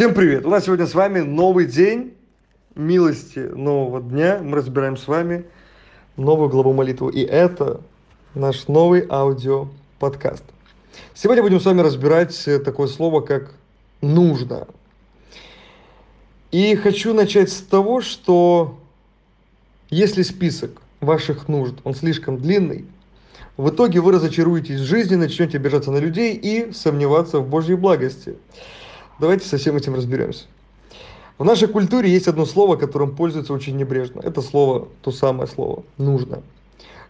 Всем привет! У нас сегодня с вами новый день милости нового дня. Мы разбираем с вами новую главу молитвы. И это наш новый аудио-подкаст. Сегодня будем с вами разбирать такое слово, как «нужно». И хочу начать с того, что если список ваших нужд, он слишком длинный, в итоге вы разочаруетесь в жизни, начнете обижаться на людей и сомневаться в Божьей благости. Давайте со всем этим разберемся. В нашей культуре есть одно слово, которым пользуются очень небрежно. Это слово, то самое слово, нужно.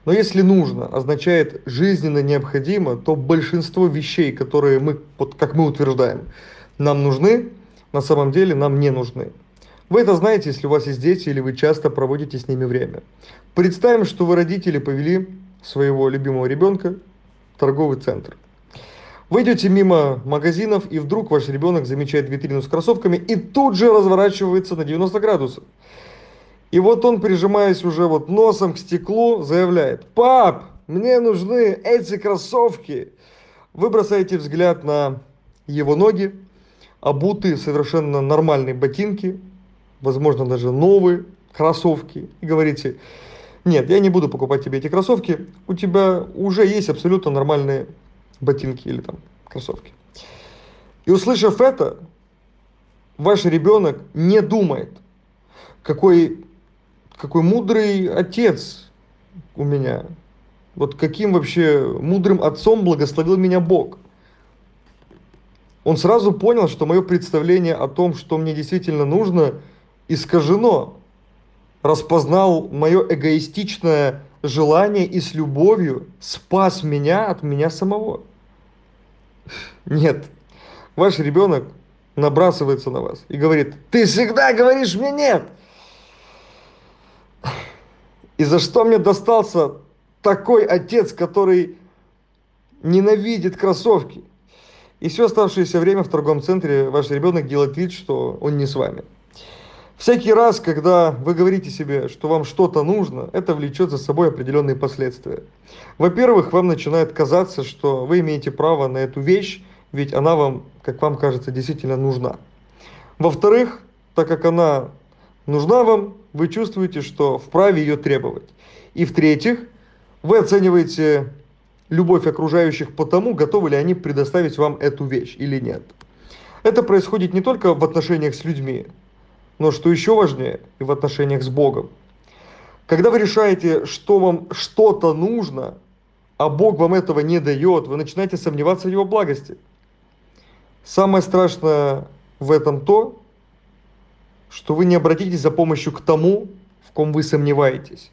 Но если нужно означает жизненно необходимо, то большинство вещей, которые мы, вот как мы утверждаем, нам нужны, на самом деле нам не нужны. Вы это знаете, если у вас есть дети или вы часто проводите с ними время. Представим, что вы родители повели своего любимого ребенка в торговый центр. Вы идете мимо магазинов, и вдруг ваш ребенок замечает витрину с кроссовками и тут же разворачивается на 90 градусов. И вот он, прижимаясь уже вот носом к стеклу, заявляет, «Пап, мне нужны эти кроссовки!» Вы бросаете взгляд на его ноги, обутые совершенно нормальные ботинки, возможно, даже новые кроссовки, и говорите, нет, я не буду покупать тебе эти кроссовки, у тебя уже есть абсолютно нормальные ботинки или там кроссовки. И услышав это, ваш ребенок не думает, какой, какой мудрый отец у меня, вот каким вообще мудрым отцом благословил меня Бог. Он сразу понял, что мое представление о том, что мне действительно нужно, искажено распознал мое эгоистичное желание и с любовью спас меня от меня самого. Нет, ваш ребенок набрасывается на вас и говорит, ты всегда говоришь мне нет. И за что мне достался такой отец, который ненавидит кроссовки? И все оставшееся время в торговом центре ваш ребенок делает вид, что он не с вами. Всякий раз, когда вы говорите себе, что вам что-то нужно, это влечет за собой определенные последствия. Во-первых, вам начинает казаться, что вы имеете право на эту вещь, ведь она вам, как вам кажется, действительно нужна. Во-вторых, так как она нужна вам, вы чувствуете, что вправе ее требовать. И в-третьих, вы оцениваете любовь окружающих по тому, готовы ли они предоставить вам эту вещь или нет. Это происходит не только в отношениях с людьми, но что еще важнее, и в отношениях с Богом. Когда вы решаете, что вам что-то нужно, а Бог вам этого не дает, вы начинаете сомневаться в Его благости. Самое страшное в этом то, что вы не обратитесь за помощью к тому, в ком вы сомневаетесь.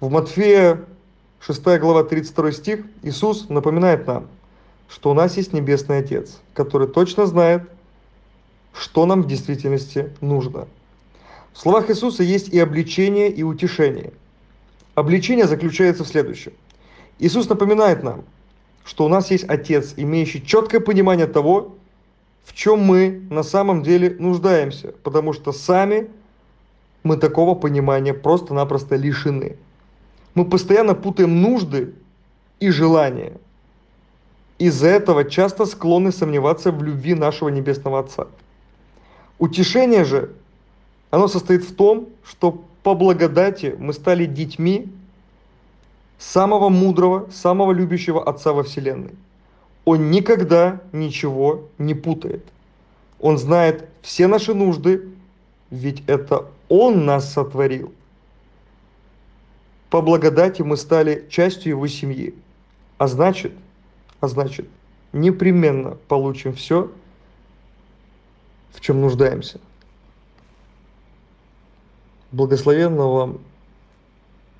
В Матфея 6 глава 32 стих Иисус напоминает нам, что у нас есть Небесный Отец, который точно знает, что нам в действительности нужно. В словах Иисуса есть и обличение, и утешение. Обличение заключается в следующем. Иисус напоминает нам, что у нас есть Отец, имеющий четкое понимание того, в чем мы на самом деле нуждаемся, потому что сами мы такого понимания просто-напросто лишены. Мы постоянно путаем нужды и желания. Из-за этого часто склонны сомневаться в любви нашего Небесного Отца. Утешение же, оно состоит в том, что по благодати мы стали детьми самого мудрого, самого любящего Отца во Вселенной. Он никогда ничего не путает. Он знает все наши нужды, ведь это Он нас сотворил. По благодати мы стали частью Его семьи. А значит, а значит, непременно получим все, в чем нуждаемся. Благословенного вам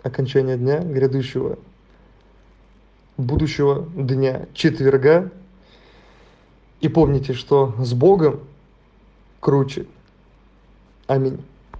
окончания дня, грядущего, будущего дня, четверга. И помните, что с Богом круче. Аминь.